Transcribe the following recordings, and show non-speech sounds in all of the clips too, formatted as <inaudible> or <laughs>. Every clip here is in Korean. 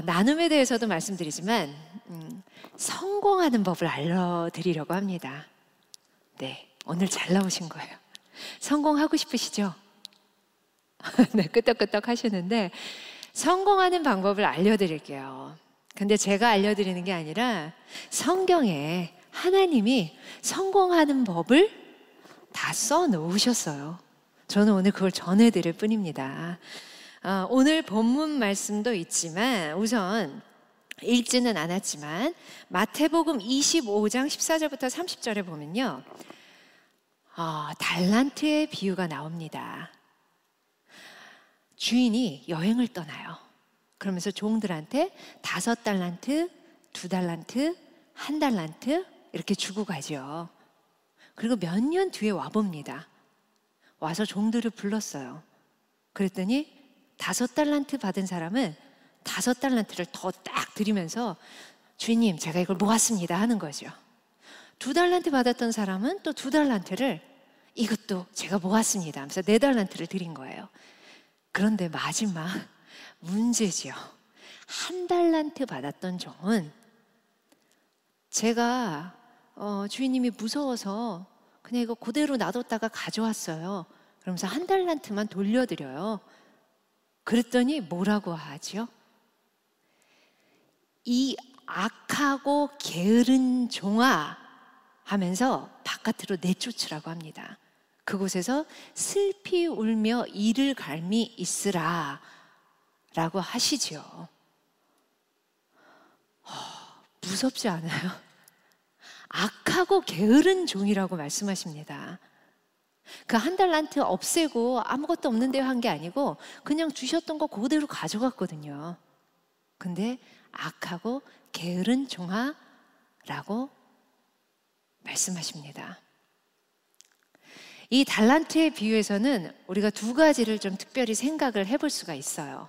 아, 나눔에 대해서도 말씀드리지만 음, 성공하는 법을 알려드리려고 합니다. 네, 오늘 잘 나오신 거예요. 성공하고 싶으시죠? <laughs> 네, 끄떡끄떡 하시는데 성공하는 방법을 알려드릴게요. 근데 제가 알려드리는 게 아니라 성경에 하나님이 성공하는 법을 다 써 놓으셨어요. 저는 오늘 그걸 전해드릴 뿐입니다. 어, 오늘 본문 말씀도 있지만 우선 읽지는 않았지만 마태복음 25장 14절부터 30절에 보면요. 어, 달란트의 비유가 나옵니다. 주인이 여행을 떠나요. 그러면서 종들한테 다섯 달란트, 두 달란트, 한 달란트 이렇게 주고 가죠. 그리고 몇 년 뒤에 와봅니다. 와서 종들을 불렀어요. 그랬더니 다섯 달란트 받은 사람은 다섯 달란트를 더 딱 드리면서 주인님, 제가 이걸 모았습니다 하는 거죠. 두 달란트 받았던 사람은 또 두 달란트를 이것도 제가 모았습니다 하면서 네 달란트를 드린 거예요. 그런데 마지막 문제지요. 한 달란트 받았던 종은 제가 어, 주인님이 무서워서 그냥 이거 그대로 놔뒀다가 가져왔어요. 그러면서 한 달란트만 돌려드려요. 그랬더니 뭐라고 하지요? 이 악하고 게으른 종아 하면서 바깥으로 내쫓으라고 합니다. 그곳에서 슬피 울며 이를 갈미 있으라 라고 하시지요. 어, 무섭지 않아요? <laughs> 악하고 게으른 종이라고 말씀하십니다. 그 한 달란트 없애고 아무것도 없는데 한 게 아니고 그냥 주셨던 거 그대로 가져갔거든요. 근데 악하고 게으른 종아라고 말씀하십니다. 이 달란트의 비유에서는 우리가 두 가지를 좀 특별히 생각을 해볼 수가 있어요.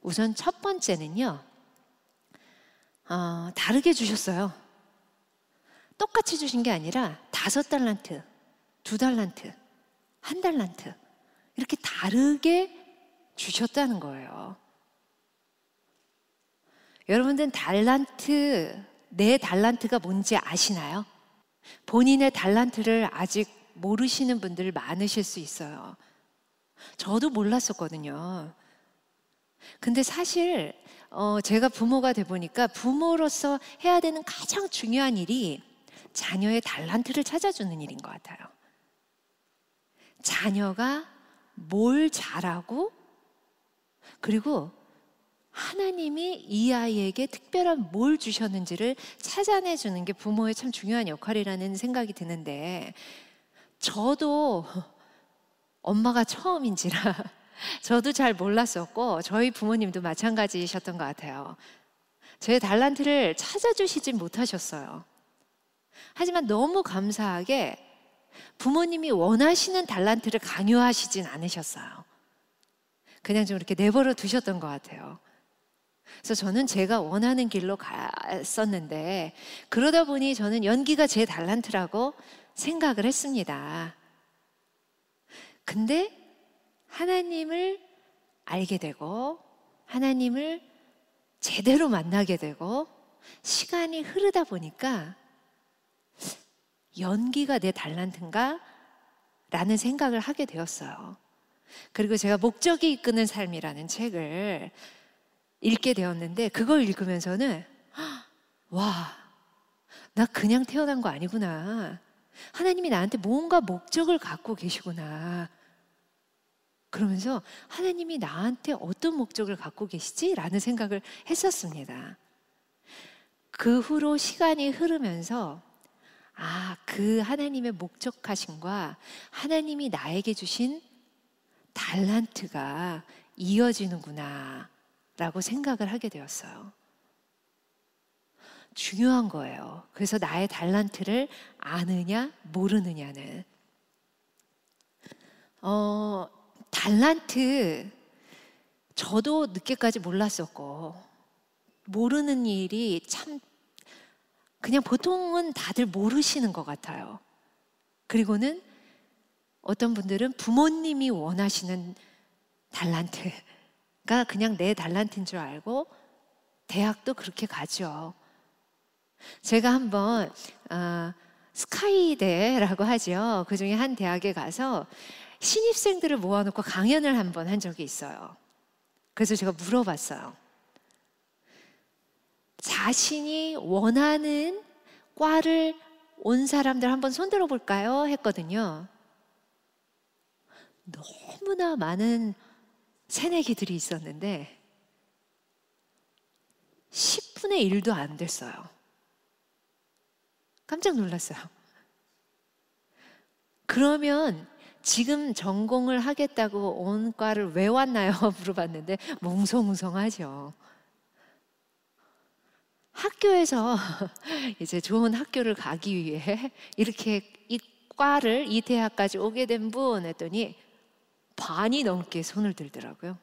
우선 첫 번째는요, 어, 다르게 주셨어요. 똑같이 주신 게 아니라 다섯 달란트, 두 달란트, 한 달란트 이렇게 다르게 주셨다는 거예요. 여러분들은 달란트, 내 달란트가 뭔지 아시나요? 본인의 달란트를 아직 모르시는 분들 많으실 수 있어요. 저도 몰랐었거든요. 근데 사실 어, 제가 부모가 돼 보니까 부모로서 해야 되는 가장 중요한 일이 자녀의 달란트를 찾아주는 일인 것 같아요. 자녀가 뭘 잘하고 그리고 하나님이 이 아이에게 특별한 뭘 주셨는지를 찾아내 주는 게 부모의 참 중요한 역할이라는 생각이 드는데 저도 엄마가 처음인지라 <laughs> 저도 잘 몰랐었고 저희 부모님도 마찬가지셨던 것 같아요. 제 달란트를 찾아주시진 못하셨어요. 하지만 너무 감사하게 부모님이 원하시는 달란트를 강요하시진 않으셨어요. 그냥 좀 이렇게 내버려 두셨던 것 같아요. 그래서 저는 제가 원하는 길로 갔었는데 그러다 보니 저는 연기가 제 달란트라고 생각을 했습니다. 근데 하나님을 알게 되고 하나님을 제대로 만나게 되고 시간이 흐르다 보니까 연기가 내 달란트인가? 라는 생각을 하게 되었어요. 그리고 제가 목적이 이끄는 삶이라는 책을 읽게 되었는데 그걸 읽으면서는 와, 나 그냥 태어난 거 아니구나. 하나님이 나한테 뭔가 목적을 갖고 계시구나. 그러면서 하나님이 나한테 어떤 목적을 갖고 계시지? 라는 생각을 했었습니다. 그 후로 시간이 흐르면서 아, 그 하나님의 목적하심과 하나님이 나에게 주신 달란트가 이어지는구나. 라고 생각을 하게 되었어요. 중요한 거예요. 그래서 나의 달란트를 아느냐, 모르느냐는. 어, 달란트, 저도 늦게까지 몰랐었고, 모르는 일이 참, 그냥 보통은 다들 모르시는 것 같아요. 그리고는 어떤 분들은 부모님이 원하시는 달란트, 그냥 내 달란트인 줄 알고 대학도 그렇게 가죠. 제가 한번 어, 스카이대라고 하죠. 그 중에 한 대학에 가서 신입생들을 모아놓고 강연을 한번 한 적이 있어요. 그래서 제가 물어봤어요. 자신이 원하는 과를 온 사람들 한번 손들어 볼까요? 했거든요. 너무나 많은 새내기들이 있었는데 10분의 1도 안 됐어요. 깜짝 놀랐어요. 그러면 지금 전공을 하겠다고 온 과를 왜 왔나요? <laughs> 물어봤는데 몽성몽성하죠. 학교에서 <laughs> 이제 좋은 학교를 가기 위해 이렇게 이 과를 이 대학까지 오게 된 분 했더니 반이 넘게 손을 들더라고요.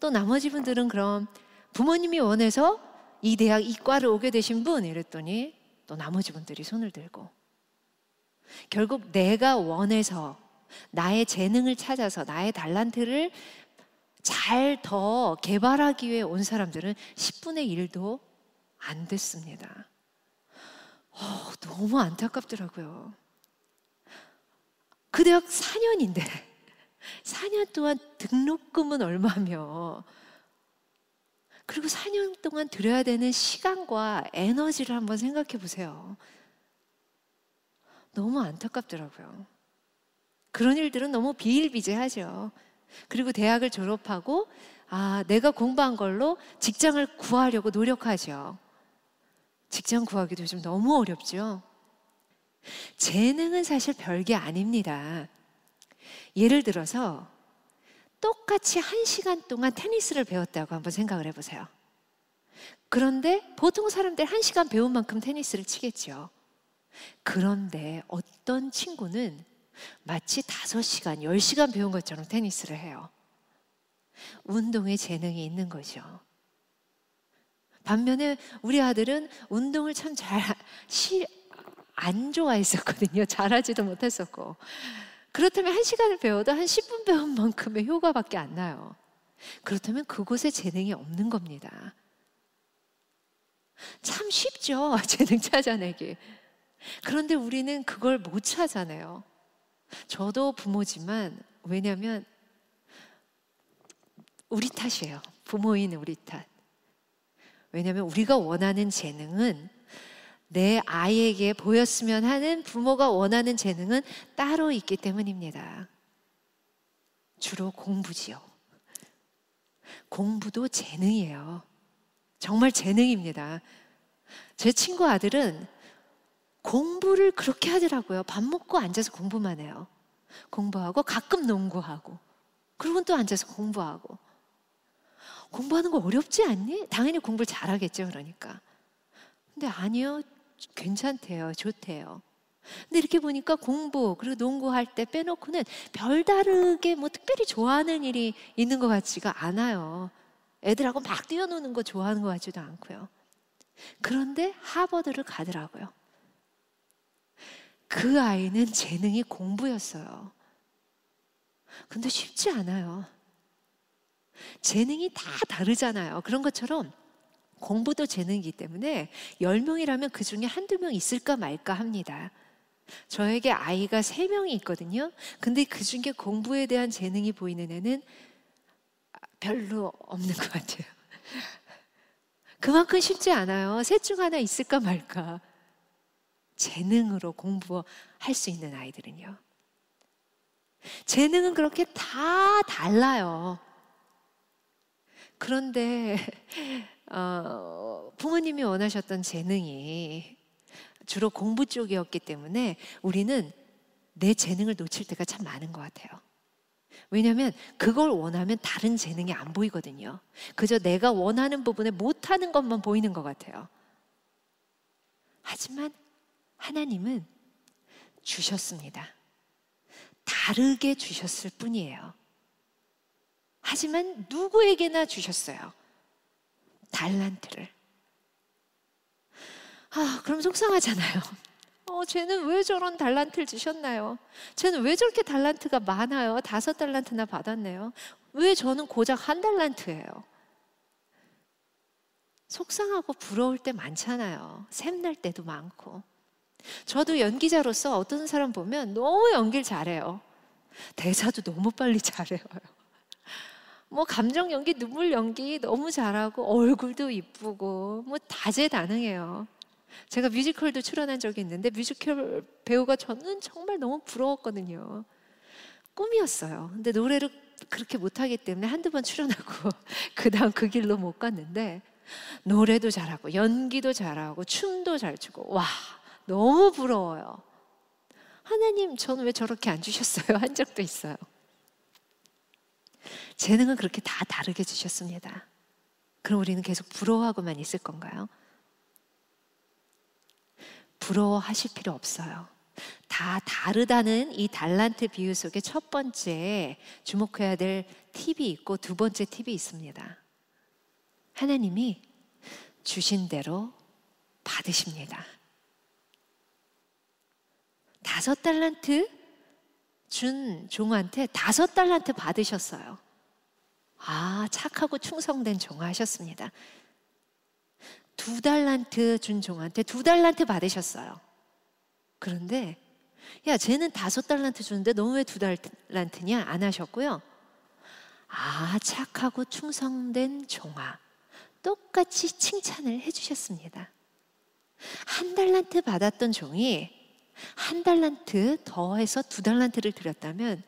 또 나머지 분들은 그럼 부모님이 원해서 이 대학 이과를 오게 되신 분 이랬더니 또 나머지 분들이 손을 들고 결국 내가 원해서 나의 재능을 찾아서 나의 달란트를 잘 더 개발하기 위해 온 사람들은 10분의 1도 안 됐습니다. 어, 너무 안타깝더라고요. 그 대학 4년인데 4년 <laughs> 동안 등록금은 얼마며 그리고 4년 동안 들여야 되는 시간과 에너지를 한번 생각해 보세요. 너무 안타깝더라고요. 그런 일들은 너무 비일비재하죠. 그리고 대학을 졸업하고 아, 내가 공부한 걸로 직장을 구하려고 노력하죠. 직장 구하기도 좀 너무 어렵죠. 재능은 사실 별게 아닙니다. 예를 들어서 똑같이 한 시간 동안 테니스를 배웠다고 한번 생각을 해보세요. 그런데 보통 사람들 한 시간 배운 만큼 테니스를 치겠죠. 그런데 어떤 친구는 마치 다섯 시간, 열 시간 배운 것처럼 테니스를 해요. 운동에 재능이 있는 거죠. 반면에 우리 아들은 운동을 참잘안 좋아했었거든요. 잘하지도 못했었고. 그렇다면 한 시간을 배워도 한 10분 배운 만큼의 효과밖에 안 나요. 그렇다면 그곳에 재능이 없는 겁니다. 참 쉽죠. <laughs> 재능 찾아내기. 그런데 우리는 그걸 못 찾아내요. 저도 부모지만 왜냐하면 우리 탓이에요. 부모인 우리 탓. 왜냐하면 우리가 원하는 재능은 내 아이에게 보였으면 하는 부모가 원하는 재능은 따로 있기 때문입니다. 주로 공부지요. 공부도 재능이에요. 정말 재능입니다. 제 친구 아들은 공부를 그렇게 하더라고요. 밥 먹고 앉아서 공부만 해요. 공부하고 가끔 농구하고 그리고 또 앉아서 공부하고 공부하는 거 어렵지 않니? 당연히 공부를 잘하겠죠. 그러니까. 근데 아니요. 괜찮대요. 좋대요. 근데 이렇게 보니까 공부 그리고 농구할 때 빼놓고는 별다르게 뭐 특별히 좋아하는 일이 있는 것 같지가 않아요. 애들하고 막 뛰어노는 거 좋아하는 것 같지도 않고요. 그런데 하버드를 가더라고요. 그 아이는 재능이 공부였어요. 근데 쉽지 않아요. 재능이 다 다르잖아요. 그런 것처럼 공부도 재능이기 때문에 10명이라면 그 중에 한두 명 있을까 말까 합니다. 저에게 아이가 3명이 있거든요. 근데 그 중에 공부에 대한 재능이 보이는 애는 별로 없는 것 같아요. 그만큼 쉽지 않아요. 셋 중 하나 있을까 말까. 재능으로 공부할 수 있는 아이들은요. 재능은 그렇게 다 달라요. 그런데 <laughs> 어, 부모님이 원하셨던 재능이 주로 공부 쪽이었기 때문에 우리는 내 재능을 놓칠 때가 참 많은 것 같아요. 왜냐하면 그걸 원하면 다른 재능이 안 보이거든요. 그저 내가 원하는 부분에 못하는 것만 보이는 것 같아요. 하지만 하나님은 주셨습니다. 다르게 주셨을 뿐이에요. 하지만 누구에게나 주셨어요. 달란트를. 아, 그럼 속상하잖아요. <laughs> 어, 쟤는 왜 저런 달란트를 주셨나요? 쟤는 왜 저렇게 달란트가 많아요? 다섯 달란트나 받았네요. 왜 저는 고작 한 달란트예요? 속상하고 부러울 때 많잖아요. 샘날 때도 많고. 저도 연기자로서 어떤 사람 보면 너무 연기를 잘해요. 대사도 너무 빨리 잘해요. 뭐 감정 연기, 눈물 연기 너무 잘하고 얼굴도 이쁘고 뭐 다재다능해요. 제가 뮤지컬도 출연한 적이 있는데 뮤지컬 배우가 저는 정말 너무 부러웠거든요. 꿈이었어요. 근데 노래를 그렇게 못하기 때문에 한두 번 출연하고 <laughs> 그 다음 그 길로 못 갔는데 노래도 잘하고 연기도 잘하고 춤도 잘 추고 와 너무 부러워요. 하나님 저는 왜 저렇게 안 주셨어요? 한 적도 있어요. 재능은 그렇게 다 다르게 주셨습니다. 그럼 우리는 계속 부러워하고만 있을 건가요? 부러워하실 필요 없어요. 다 다르다는 이 달란트 비유 속에 첫 번째 주목해야 될 팁이 있고 두 번째 팁이 있습니다. 하나님이 주신 대로 받으십니다. 다섯 달란트 준 종한테 다섯 달란트 받으셨어요. 아, 착하고 충성된 종아 하셨습니다. 두 달란트 준 종한테 두 달란트 받으셨어요. 그런데 야, 쟤는 다섯 달란트 주는데 너 왜 두 달란트냐? 안 하셨고요. 아, 착하고 충성된 종아. 똑같이 칭찬을 해주셨습니다. 한 달란트 받았던 종이 한 달란트 더해서 두 달란트를 드렸다면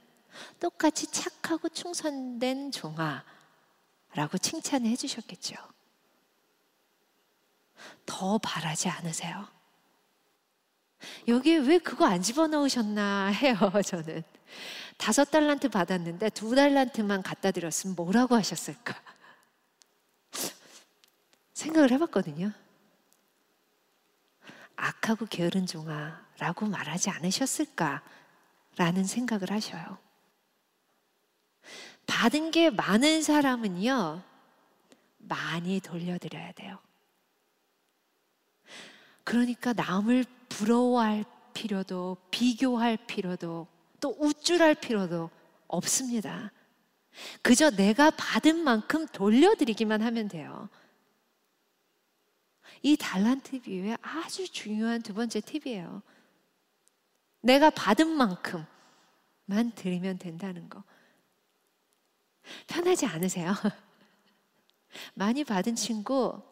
똑같이 착하고 충성된 종아라고 칭찬을 해주셨겠죠. 더 바라지 않으세요? 여기에 왜 그거 안 집어넣으셨나 해요, <laughs> 저는. 다섯 달란트 받았는데 두 달란트만 갖다 드렸으면 뭐라고 하셨을까? 생각을 해봤거든요. 악하고 게으른 종아 라고 말하지 않으셨을까라는 생각을 하셔요. 받은 게 많은 사람은요, 많이 돌려드려야 돼요. 그러니까 남을 부러워할 필요도 비교할 필요도 또 우쭐할 필요도 없습니다. 그저 내가 받은 만큼 돌려드리기만 하면 돼요. 이 달란트 비유의 아주 중요한 두 번째 팁이에요. 내가 받은 만큼만 드리면 된다는 거. 편하지 않으세요? <laughs> 많이 받은 친구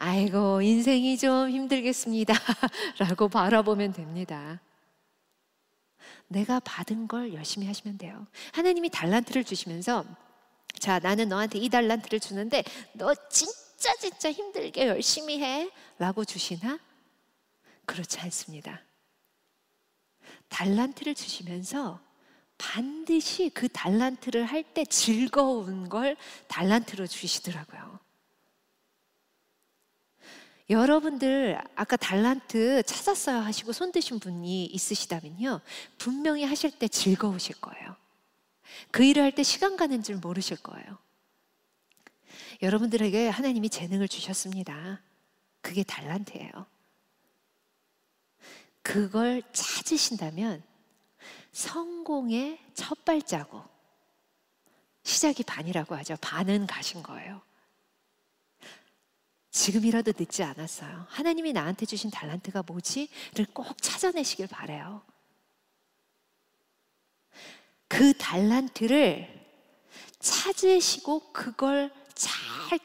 아이고, 인생이 좀 힘들겠습니다. <laughs> 라고 바라보면 됩니다. 내가 받은 걸 열심히 하시면 돼요. 하나님이 달란트를 주시면서, 자, 나는 너한테 이 달란트를 주는데, 너 진짜 진짜 힘들게 열심히 해. 라고 주시나? 그렇지 않습니다. 달란트를 주시면서 반드시 그 달란트를 할 때 즐거운 걸 달란트로 주시더라고요. 여러분들 아까 달란트 찾았어요 하시고 손 드신 분이 있으시다면요. 분명히 하실 때 즐거우실 거예요. 그 일을 할 때 시간 가는 줄 모르실 거예요. 여러분들에게 하나님이 재능을 주셨습니다. 그게 달란트예요. 그걸 찾으신다면 성공의 첫 발자국, 시작이 반이라고 하죠. 반은 가신 거예요. 지금이라도 늦지 않았어요. 하나님이 나한테 주신 달란트가 뭐지?를 꼭 찾아내시길 바래요. 그 달란트를 찾으시고 그걸 잘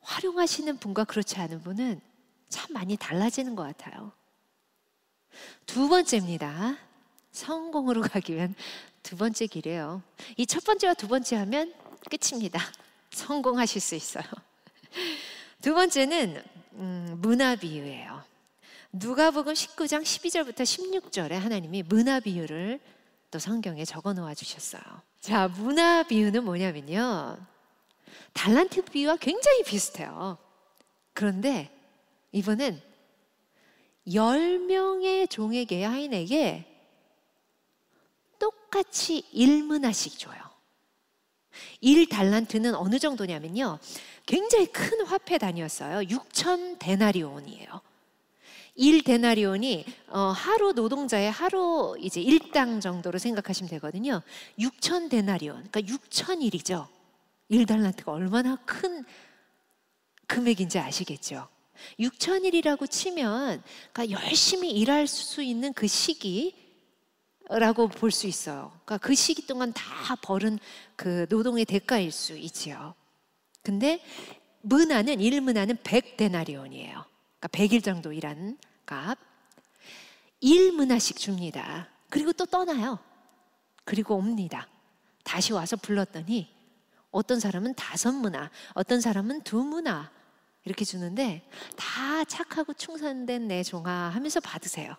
활용하시는 분과 그렇지 않은 분은 참 많이 달라지는 것 같아요. 두 번째입니다. 성공으로 <laughs> 가기 위한 두 번째 길이에요. 이 첫 번째와 두 번째 하면 끝입니다. 성공하실 수 있어요. <laughs> 두 번째는 음, 문화 비유예요. 누가복음 19장 12절부터 16절에 하나님이 문화 비유를 또 성경에 적어 놓아 주셨어요. 자, 문화 비유는 뭐냐면요. 달란트 비유와 굉장히 비슷해요. 그런데 이번엔 10명의 종에게 하인에게 똑같이 1문화씩 줘요. 1달란트는 어느 정도냐면요. 굉장히 큰 화폐 단위였어요. 6천 데나리온이에요. 1 데나리온이 어, 하루 노동자의 하루 이제 일당 정도로 생각하시면 되거든요. 6천 데나리온, 그러니까 6천 일이죠. 1달란트가 얼마나 큰 금액인지 아시겠죠? 6천일이라고 치면 그러니까 열심히 일할 수 있는 그 시기라고 볼 수 있어요. 그러니까 그 시기 동안 다 벌은 그 노동의 대가일 수 있지요. 근데 문화는 일문화는 100데나리온이에요. 그러니까 100일 정도 일한 값. 1문화씩 줍니다. 그리고 또 떠나요. 그리고 옵니다. 다시 와서 불렀더니 어떤 사람은 다섯 문화, 어떤 사람은 두 문화 이렇게 주는데 다 착하고 충성된 내 종아 하면서 받으세요.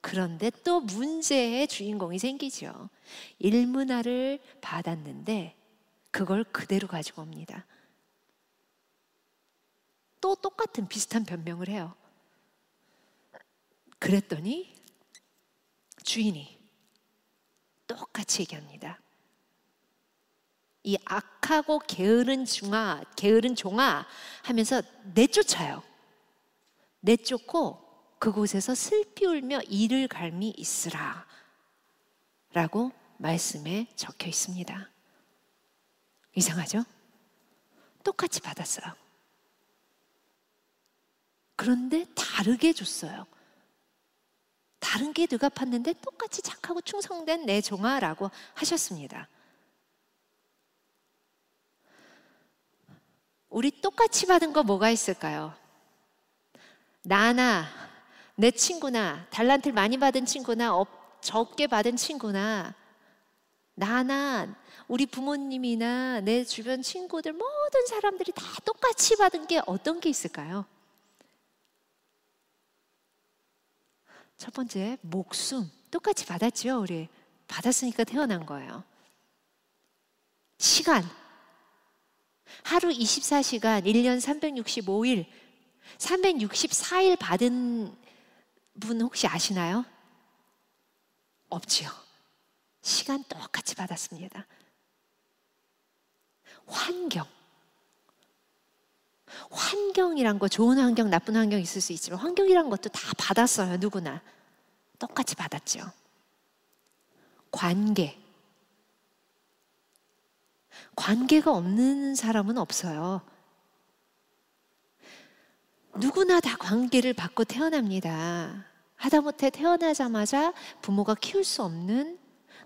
그런데 또 문제의 주인공이 생기죠. 일문화를 받았는데 그걸 그대로 가지고 옵니다. 또 똑같은 비슷한 변명을 해요. 그랬더니 주인이 똑같이 얘기합니다. 이 악하고 게으른 중아, 게으른 종아 하면서 내쫓아요. 내쫓고 그곳에서 슬피 울며 이를 갈미 있으라. 라고 말씀에 적혀 있습니다. 이상하죠? 똑같이 받았어요. 그런데 다르게 줬어요. 다른 게 누가 팠는데 똑같이 착하고 충성된 내 종아라고 하셨습니다. 우리 똑같이 받은 거 뭐가 있을까요? 나나 내 친구나 달란트를 많이 받은 친구나 적게 받은 친구나 나나 우리 부모님이나 내 주변 친구들 모든 사람들이 다 똑같이 받은 게 어떤 게 있을까요? 첫 번째 목숨 똑같이 받았죠 우리 받았으니까 태어난 거예요. 시간 하루 24시간, 1년 365일, 364일 받은 분 혹시 아시나요? 없지요. 시간 똑같이 받았습니다. 환경. 환경이란 거 좋은 환경, 나쁜 환경 있을 수 있지만 환경이란 것도 다 받았어요. 누구나. 똑같이 받았죠. 관계. 관계가 없는 사람은 없어요. 누구나 다 관계를 받고 태어납니다. 하다못해 태어나자마자 부모가 키울 수 없는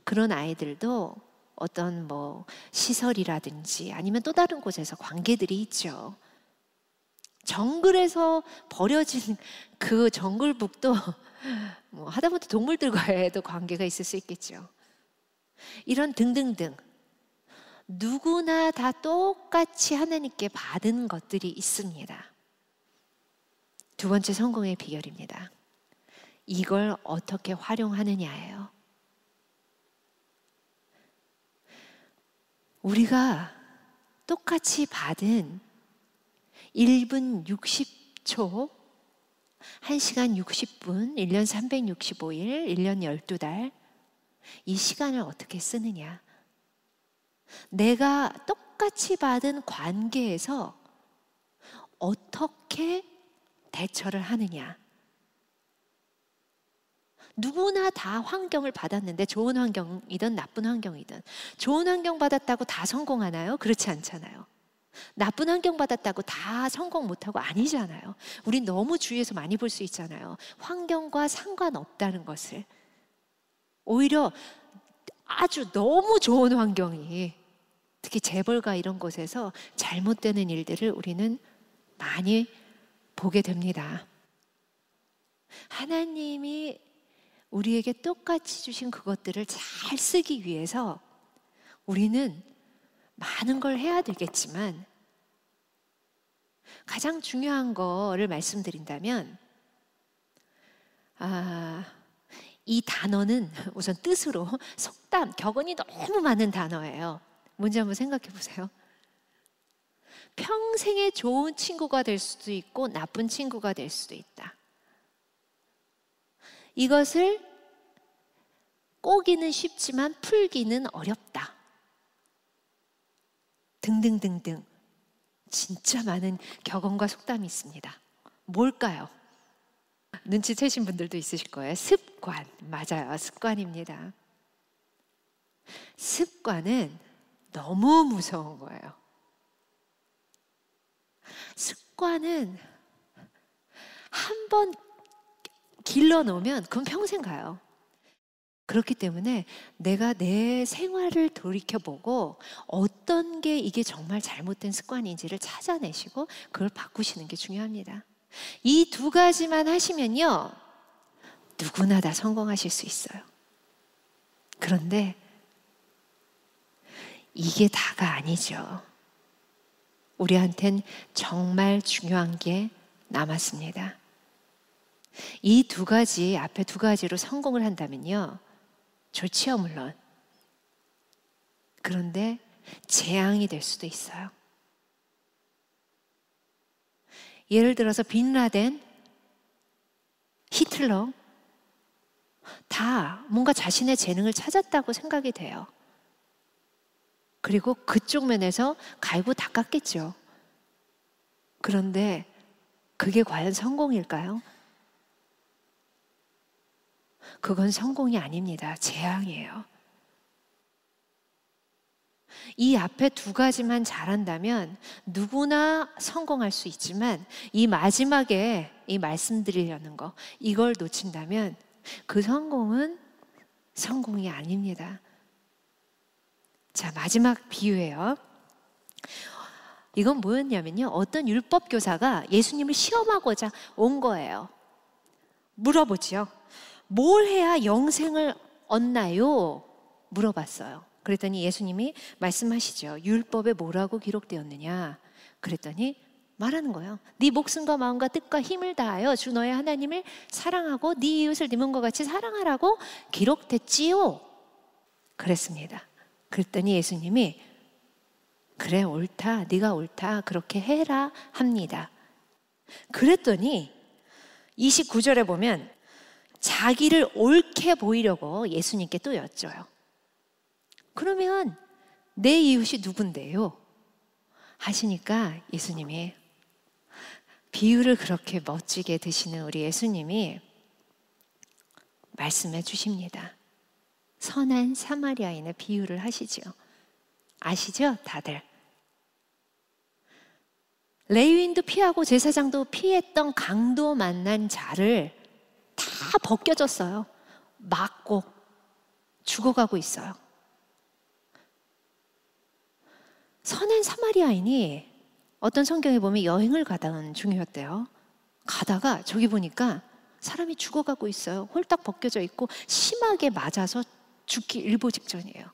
그런 아이들도 어떤 뭐 시설이라든지 아니면 또 다른 곳에서 관계들이 있죠. 정글에서 버려진 <laughs> 그 정글북도 <laughs> 뭐 하다못해 동물들과도 <laughs> 관계가 있을 수 있겠죠. 이런 등등등 누구나 다 똑같이 하나님께 받은 것들이 있습니다. 두 번째 성공의 비결입니다. 이걸 어떻게 활용하느냐예요. 우리가 똑같이 받은 1분 60초, 1시간 60분, 1년 365일, 1년 12달, 이 시간을 어떻게 쓰느냐. 내가 똑같이 받은 관계에서 어떻게 대처를 하느냐. 누구나 다 환경을 받았는데 좋은 환경이든 나쁜 환경이든 좋은 환경 받았다고 다 성공하나요? 그렇지 않잖아요. 나쁜 환경 받았다고 다 성공 못하고 아니잖아요. 우리 너무 주위에서 많이 볼 수 있잖아요. 환경과 상관없다는 것을. 오히려 아주 너무 좋은 환경이 특히 재벌가 이런 곳에서 잘못되는 일들을 우리는 많이 보게 됩니다. 하나님이 우리에게 똑같이 주신 그것들을 잘 쓰기 위해서 우리는 많은 걸 해야 되겠지만 가장 중요한 거를 말씀드린다면 아, 이 단어는 우선 뜻으로 속담, 격언이 너무 많은 단어예요. 뭔지 한번 생각해 보세요. 평생에 좋은 친구가 될 수도 있고 나쁜 친구가 될 수도 있다. 이것을 꼬기는 쉽지만 풀기는 어렵다. 등등등등. 진짜 많은 격언과 속담이 있습니다. 뭘까요? 눈치채신 분들도 있으실 거예요. 습관. 맞아요. 습관입니다. 습관은 너무 무서운 거예요. 습관은 한 번 길러 놓으면 그건 평생 가요. 그렇기 때문에 내가 내 생활을 돌이켜보고 어떤 게 이게 정말 잘못된 습관인지를 찾아내시고 그걸 바꾸시는 게 중요합니다. 이 두 가지만 하시면요. 누구나 다 성공하실 수 있어요. 그런데 이게 다가 아니죠. 우리한텐 정말 중요한 게 남았습니다. 이 두 가지, 앞에 두 가지로 성공을 한다면요. 좋지요, 물론. 그런데 재앙이 될 수도 있어요. 예를 들어서 빈라덴, 히틀러, 다 뭔가 자신의 재능을 찾았다고 생각이 돼요. 그리고 그쪽 면에서 갈고 닦았겠죠. 그런데 그게 과연 성공일까요? 그건 성공이 아닙니다. 재앙이에요. 이 앞에 두 가지만 잘한다면 누구나 성공할 수 있지만 이 마지막에 이 말씀드리려는 거 이걸 놓친다면 그 성공은 성공이 아닙니다. 자, 마지막 비유예요. 이건 뭐였냐면요. 어떤 율법 교사가 예수님을 시험하고자 온 거예요. 물어보지요. 뭘 해야 영생을 얻나요? 물어봤어요. 그랬더니 예수님이 말씀하시죠. 율법에 뭐라고 기록되었느냐? 그랬더니 말하는 거예요. 네 목숨과 마음과 뜻과 힘을 다하여 주 너의 하나님을 사랑하고 네 이웃을 네 몸과 같이 사랑하라고 기록됐지요. 그랬습니다. 그랬더니 예수님이 그래 옳다. 네가 옳다. 그렇게 해라 합니다. 그랬더니 29절에 보면 자기를 옳게 보이려고 예수님께 또 여쭤요. 그러면 내 이웃이 누군데요? 하시니까 예수님이 비유를 그렇게 멋지게 드시는 우리 예수님이 말씀해 주십니다. 선한 사마리아인의 비유를 하시죠. 아시죠? 다들. 레위인도 피하고 제사장도 피했던 강도 만난 자를 다 벗겨졌어요. 맞고 죽어가고 있어요. 선한 사마리아인이 어떤 성경에 보면 여행을 가던 중이었대요. 가다가 저기 보니까 사람이 죽어가고 있어요. 홀딱 벗겨져 있고 심하게 맞아서 죽기 일보 직전이에요.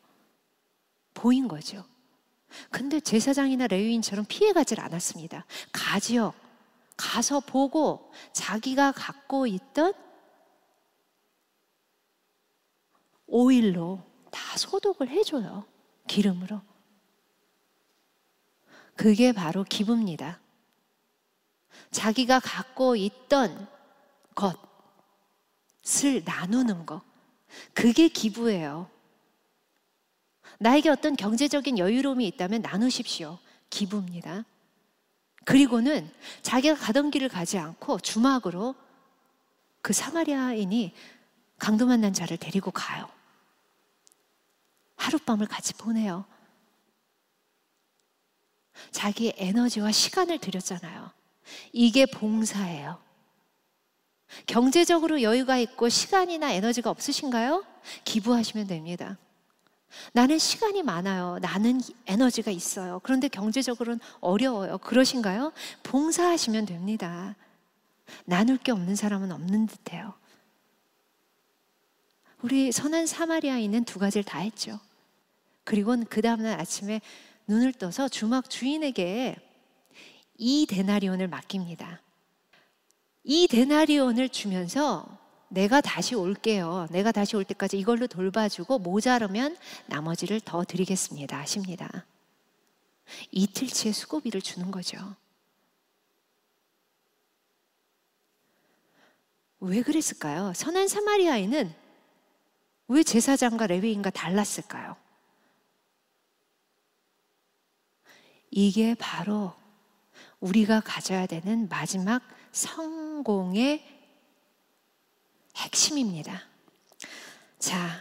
보인 거죠. 근데 제사장이나 레위인처럼 피해가질 않았습니다. 가지요. 가서 보고 자기가 갖고 있던 오일로 다 소독을 해줘요. 기름으로. 그게 바로 기부입니다. 자기가 갖고 있던 것을 나누는 것. 그게 기부예요. 나에게 어떤 경제적인 여유로움이 있다면 나누십시오. 기부입니다. 그리고는 자기가 가던 길을 가지 않고 주막으로 그 사마리아인이 강도 만난 자를 데리고 가요. 하룻밤을 같이 보내요. 자기 에너지와 시간을 들였잖아요. 이게 봉사예요. 경제적으로 여유가 있고 시간이나 에너지가 없으신가요? 기부하시면 됩니다. 나는 시간이 많아요. 나는 에너지가 있어요. 그런데 경제적으로는 어려워요. 그러신가요? 봉사하시면 됩니다. 나눌 게 없는 사람은 없는 듯해요. 우리 선한 사마리아인은 두 가지를 다 했죠. 그리고는 그 다음날 아침에 눈을 떠서 주막 주인에게 이 데나리온을 맡깁니다. 이 데나리온을 주면서 내가 다시 올게요. 내가 다시 올 때까지 이걸로 돌봐주고 모자르면 나머지를 더 드리겠습니다. 하십니다. 이틀치의 수고비를 주는 거죠. 왜 그랬을까요? 선한 사마리아인은 왜 제사장과 레위인과 달랐을까요? 이게 바로 우리가 가져야 되는 마지막 성공의 핵심입니다. 자,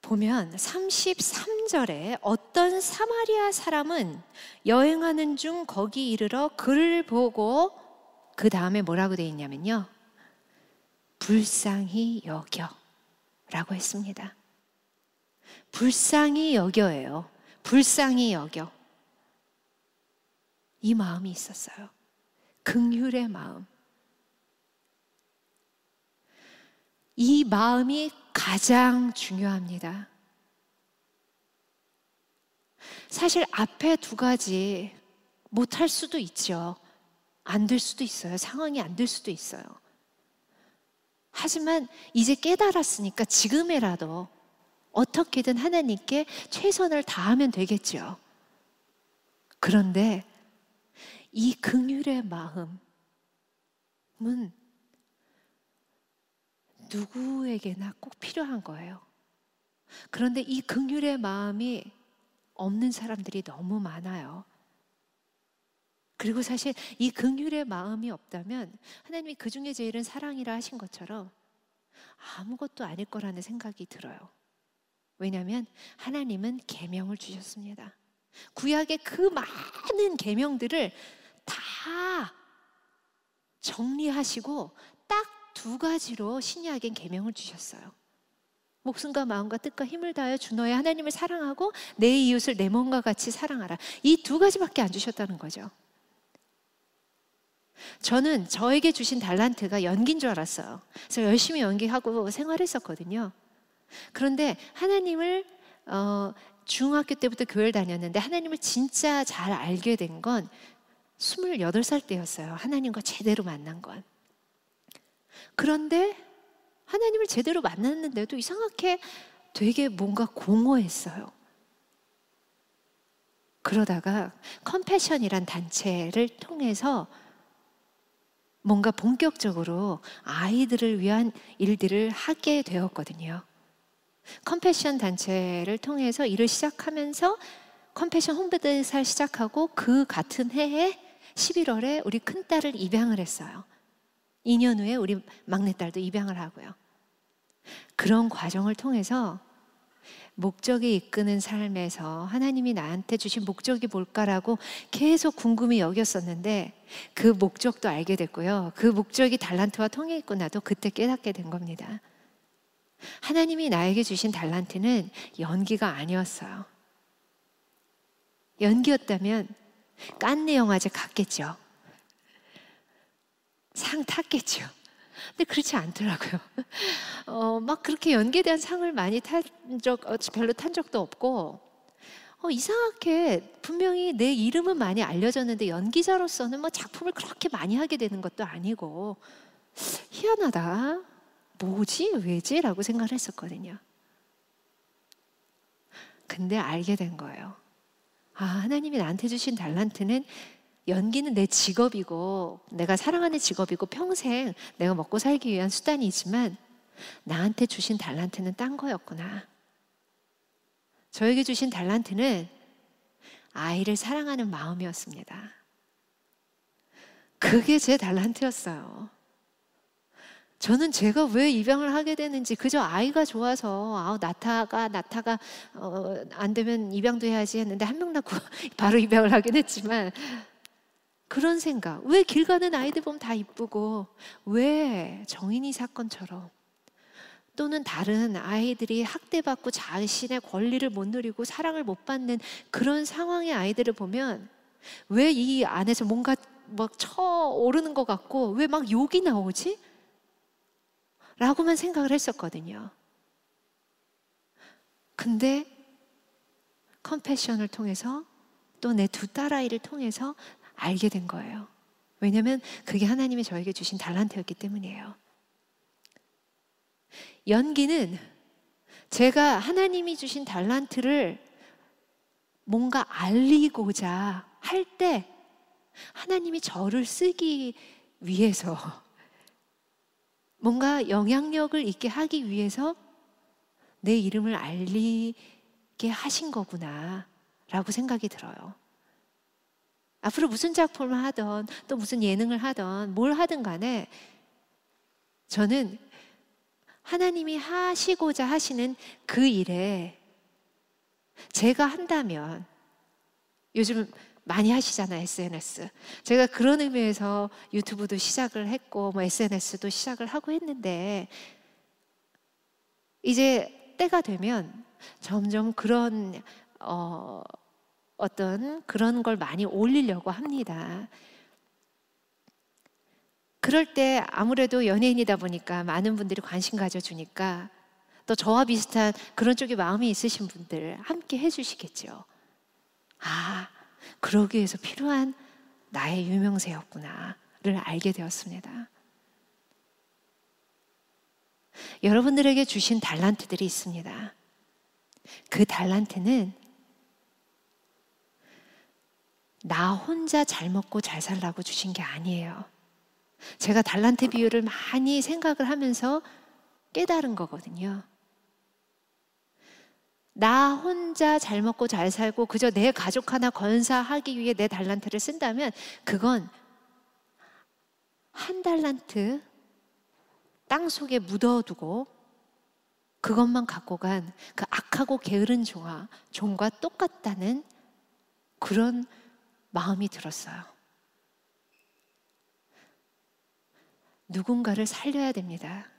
보면 33절에 어떤 사마리아 사람은 여행하는 중 거기 이르러 그를 보고 그 다음에 뭐라고 되어 있냐면요. 불쌍히 여겨 라고 했습니다. 불쌍히 여겨예요. 불쌍히 여겨. 이 마음이 있었어요. 긍휼의 마음. 이 마음이 가장 중요합니다. 사실 앞에 두 가지 못할 수도 있죠. 안 될 수도 있어요. 상황이 안 될 수도 있어요. 하지만 이제 깨달았으니까 지금이라도 어떻게든 하나님께 최선을 다하면 되겠죠. 그런데 이 긍휼의 마음은 누구에게나 꼭 필요한 거예요. 그런데 이 긍휼의 마음이 없는 사람들이 너무 많아요. 그리고 사실 이 긍휼의 마음이 없다면 하나님이 그 중에 제일은 사랑이라 하신 것처럼 아무것도 아닐 거라는 생각이 들어요. 왜냐하면 하나님은 계명을 주셨습니다. 구약의 그 많은 계명들을 다 정리하시고 딱 두 가지로 신약엔 계명을 주셨어요. 목숨과 마음과 뜻과 힘을 다하여 주 너의 하나님을 사랑하고 내 이웃을 내 몸과 같이 사랑하라. 이 두 가지밖에 안 주셨다는 거죠. 저는 저에게 주신 달란트가 연기인 줄 알았어요. 그래서 열심히 연기하고 생활했었거든요. 그런데 하나님을 어, 중학교 때부터 교회를 다녔는데 하나님을 진짜 잘 알게 된 건 28살 때였어요. 하나님과 제대로 만난 건. 그런데 하나님을 제대로 만났는데도 이상하게 되게 뭔가 공허했어요. 그러다가 컴패션이란 단체를 통해서 뭔가 본격적으로 아이들을 위한 일들을 하게 되었거든요. 컴패션 단체를 통해서 일을 시작하면서 컴패션 홍보대사를 시작하고 그 같은 해에 11월에 우리 큰딸을 입양을 했어요. 2년 후에 우리 막내딸도 입양을 하고요. 그런 과정을 통해서 목적이 이끄는 삶에서 하나님이 나한테 주신 목적이 뭘까라고 계속 궁금히 여겼었는데 그 목적도 알게 됐고요. 그 목적이 달란트와 통해 있고 나도 그때 깨닫게 된 겁니다. 하나님이 나에게 주신 달란트는 연기가 아니었어요. 연기였다면 깐네 영화제 갔겠죠. 상 탔겠죠. 근데 그렇지 않더라고요. <laughs> 어, 막 그렇게 연기에 대한 상을 많이 탄 적, 어, 별로 탄 적도 없고, 어, 이상하게 분명히 내 이름은 많이 알려졌는데 연기자로서는 뭐 작품을 그렇게 많이 하게 되는 것도 아니고, 희한하다. 뭐지? 왜지? 라고 생각을 했었거든요. 근데 알게 된 거예요. 아, 하나님이 나한테 주신 달란트는 연기는 내 직업이고 내가 사랑하는 직업이고 평생 내가 먹고 살기 위한 수단이지만 나한테 주신 달란트는 딴 거였구나. 저에게 주신 달란트는 아이를 사랑하는 마음이었습니다. 그게 제 달란트였어요. 저는 제가 왜 입양을 하게 되는지 그저 아이가 좋아서 아 나타가 나타가 어, 안 되면 입양도 해야지 했는데 한 명 낳고 <laughs> 바로 입양을 하긴 했지만 그런 생각. 왜 길 가는 아이들 보면 다 이쁘고, 왜 정인이 사건처럼 또는 다른 아이들이 학대받고 자신의 권리를 못 누리고 사랑을 못 받는 그런 상황의 아이들을 보면 왜 이 안에서 뭔가 막 쳐오르는 것 같고 왜 막 욕이 나오지? 라고만 생각을 했었거든요. 근데 컴패션을 통해서 또 내 두 딸아이를 통해서 알게 된 거예요. 왜냐하면 그게 하나님이 저에게 주신 달란트였기 때문이에요. 연기는 제가 하나님이 주신 달란트를 뭔가 알리고자 할 때 하나님이 저를 쓰기 위해서 뭔가 영향력을 있게 하기 위해서 내 이름을 알리게 하신 거구나 라고 생각이 들어요. 앞으로 무슨 작품을 하던 또 무슨 예능을 하던 뭘 하든 간에 저는 하나님이 하시고자 하시는 그 일에 제가 한다면 요즘 많이 하시잖아요, SNS. 제가 그런 의미에서 유튜브도 시작을 했고, 뭐 SNS도 시작을 하고 했는데, 이제 때가 되면 점점 그런, 어, 어떤 그런 걸 많이 올리려고 합니다. 그럴 때 아무래도 연예인이다 보니까 많은 분들이 관심 가져주니까 또 저와 비슷한 그런 쪽에 마음이 있으신 분들 함께 해주시겠죠. 아, 그러기 위해서 필요한 나의 유명세였구나를 알게 되었습니다. 여러분들에게 주신 달란트들이 있습니다. 그 달란트는 나 혼자 잘 먹고 잘 살라고 주신 게 아니에요. 제가 달란트 비유를 많이 생각을 하면서 깨달은 거거든요. 나 혼자 잘 먹고 잘 살고 그저 내 가족 하나 건사하기 위해 내 달란트를 쓴다면 그건 한 달란트 땅 속에 묻어두고 그것만 갖고 간 그 악하고 게으른 종아, 종과 똑같다는 그런 마음이 들었어요. 누군가를 살려야 됩니다.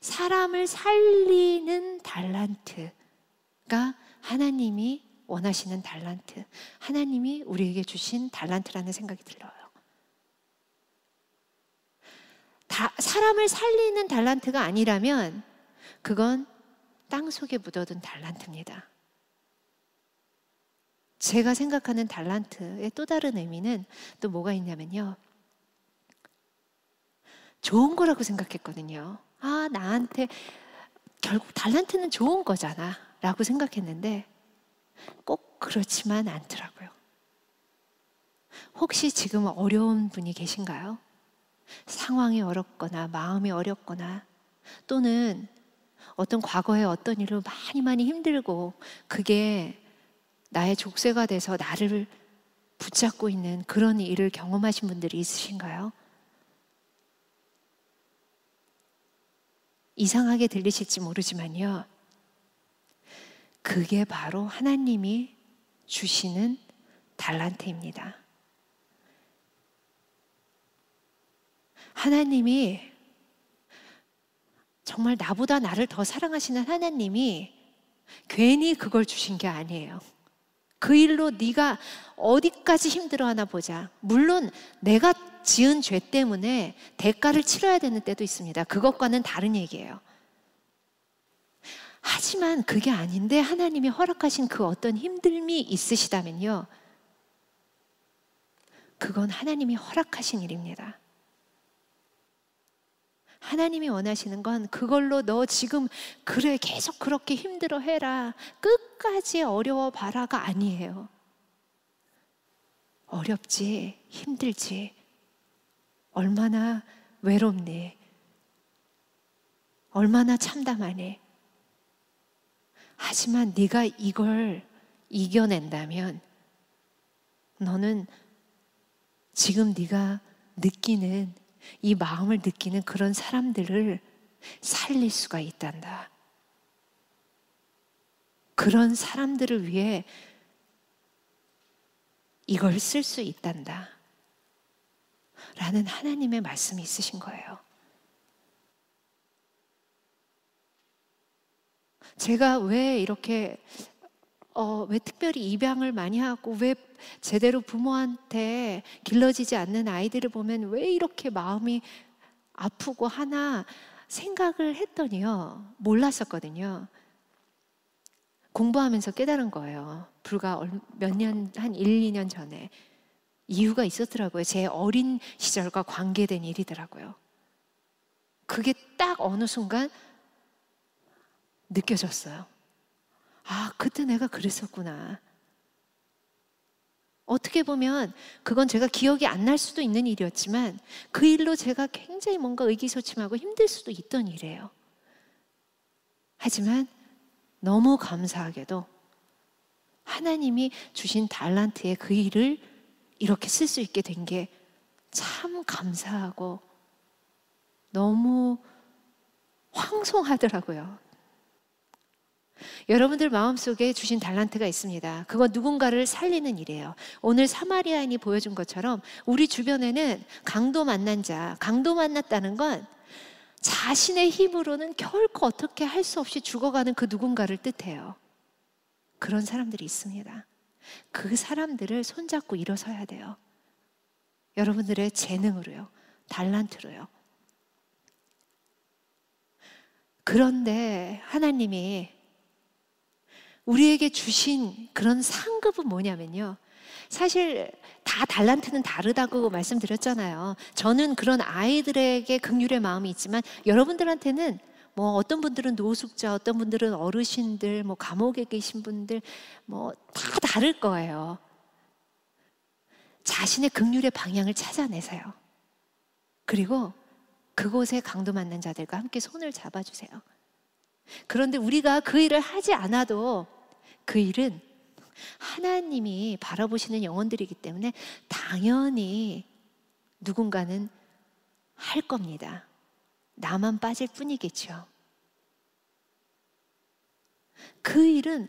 사람을 살리는 달란트가 하나님이 원하시는 달란트, 하나님이 우리에게 주신 달란트라는 생각이 들어요. 다, 사람을 살리는 달란트가 아니라면 그건 땅 속에 묻어둔 달란트입니다. 제가 생각하는 달란트의 또 다른 의미는 또 뭐가 있냐면요. 좋은 거라고 생각했거든요. 아, 나한테 결국 달란트는 좋은 거잖아. 라고 생각했는데 꼭 그렇지만 않더라고요. 혹시 지금 어려운 분이 계신가요? 상황이 어렵거나 마음이 어렵거나 또는 어떤 과거에 어떤 일로 많이 많이 힘들고 그게 나의 족쇄가 돼서 나를 붙잡고 있는 그런 일을 경험하신 분들이 있으신가요? 이상하게 들리실지 모르지만요. 그게 바로 하나님이 주시는 달란트입니다. 하나님이 정말 나보다 나를 더 사랑하시는 하나님이 괜히 그걸 주신 게 아니에요. 그 일로 네가 어디까지 힘들어하나 보자. 물론 내가 지은 죄 때문에 대가를 치러야 되는 때도 있습니다. 그것과는 다른 얘기예요. 하지만 그게 아닌데 하나님이 허락하신 그 어떤 힘듦이 있으시다면요. 그건 하나님이 허락하신 일입니다. 하나님이 원하시는 건 그걸로 너 지금 그래 계속 그렇게 힘들어 해라. 끝까지 어려워 봐라가 아니에요. 어렵지, 힘들지. 얼마나 외롭니? 얼마나 참담하니? 하지만 네가 이걸 이겨낸다면 너는 지금 네가 느끼는 이 마음을 느끼는 그런 사람들을 살릴 수가 있단다. 그런 사람들을 위해 이걸 쓸 수 있단다. 라는 하나님의 말씀이 있으신 거예요. 제가 왜 이렇게 어, 왜 특별히 입양을 많이 하고 왜 제대로 부모한테 길러지지 않는 아이들을 보면 왜 이렇게 마음이 아프고 하나 생각을 했더니요. 몰랐었거든요. 공부하면서 깨달은 거예요. 불과 몇 년, 한 1, 2년 전에. 이유가 있었더라고요. 제 어린 시절과 관계된 일이더라고요. 그게 딱 어느 순간 느껴졌어요. 아, 그때 내가 그랬었구나. 어떻게 보면 그건 제가 기억이 안 날 수도 있는 일이었지만 그 일로 제가 굉장히 뭔가 의기소침하고 힘들 수도 있던 일이에요. 하지만 너무 감사하게도 하나님이 주신 달란트의 그 일을 이렇게 쓸 수 있게 된 게 참 감사하고 너무 황송하더라고요. 여러분들 마음속에 주신 달란트가 있습니다. 그건 누군가를 살리는 일이에요. 오늘 사마리아인이 보여준 것처럼 우리 주변에는 강도 만난 자, 강도 만났다는 건 자신의 힘으로는 결코 어떻게 할 수 없이 죽어가는 그 누군가를 뜻해요. 그런 사람들이 있습니다. 그 사람들을 손잡고 일어서야 돼요. 여러분들의 재능으로요. 달란트로요. 그런데 하나님이 우리에게 주신 그런 상급은 뭐냐면요. 사실 다 달란트는 다르다고 말씀드렸잖아요. 저는 그런 아이들에게 극률의 마음이 있지만 여러분들한테는 뭐 어떤 분들은 노숙자, 어떤 분들은 어르신들, 뭐 감옥에 계신 분들 뭐 다 다를 거예요. 자신의 극률의 방향을 찾아내세요. 그리고 그곳에 강도 맞는 자들과 함께 손을 잡아주세요. 그런데 우리가 그 일을 하지 않아도 그 일은 하나님이 바라보시는 영혼들이기 때문에 당연히 누군가는 할 겁니다. 나만 빠질 뿐이겠죠. 그 일은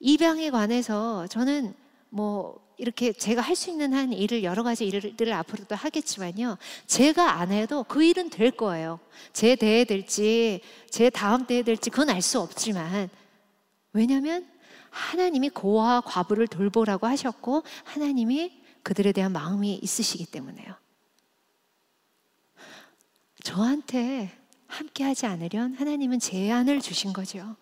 입양에 관해서 저는 뭐 이렇게 제가 할 수 있는 한 일을 여러 가지 일을 앞으로도 하겠지만요. 제가 안 해도 그 일은 될 거예요. 제 대에 될지 제 다음 대에 될지 그건 알 수 없지만 왜냐하면 하나님이 고와 과부를 돌보라고 하셨고 하나님이 그들에 대한 마음이 있으시기 때문에요. 저한테 함께 하지 않으련 하나님은 제안을 주신 거죠.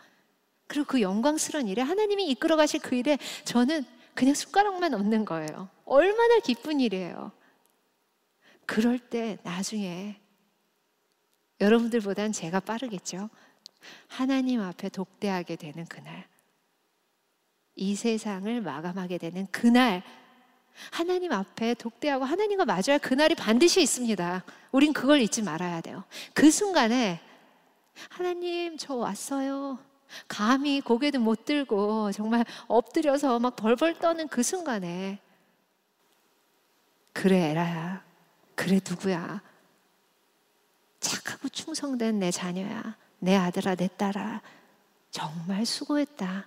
그리고 그 영광스러운 일에 하나님이 이끌어 가실 그 일에 저는 그냥 숟가락만 얹는 거예요. 얼마나 기쁜 일이에요. 그럴 때 나중에 여러분들보단 제가 빠르겠죠. 하나님 앞에 독대하게 되는 그날. 이 세상을 마감하게 되는 그날 하나님 앞에 독대하고 하나님과 마주할 그날이 반드시 있습니다. 우린 그걸 잊지 말아야 돼요. 그 순간에 하나님 저 왔어요. 감히 고개도 못 들고 정말 엎드려서 막 벌벌 떠는 그 순간에 그래 에라야. 그래 누구야. 착하고 충성된 내 자녀야. 내 아들아 내 딸아. 정말 수고했다.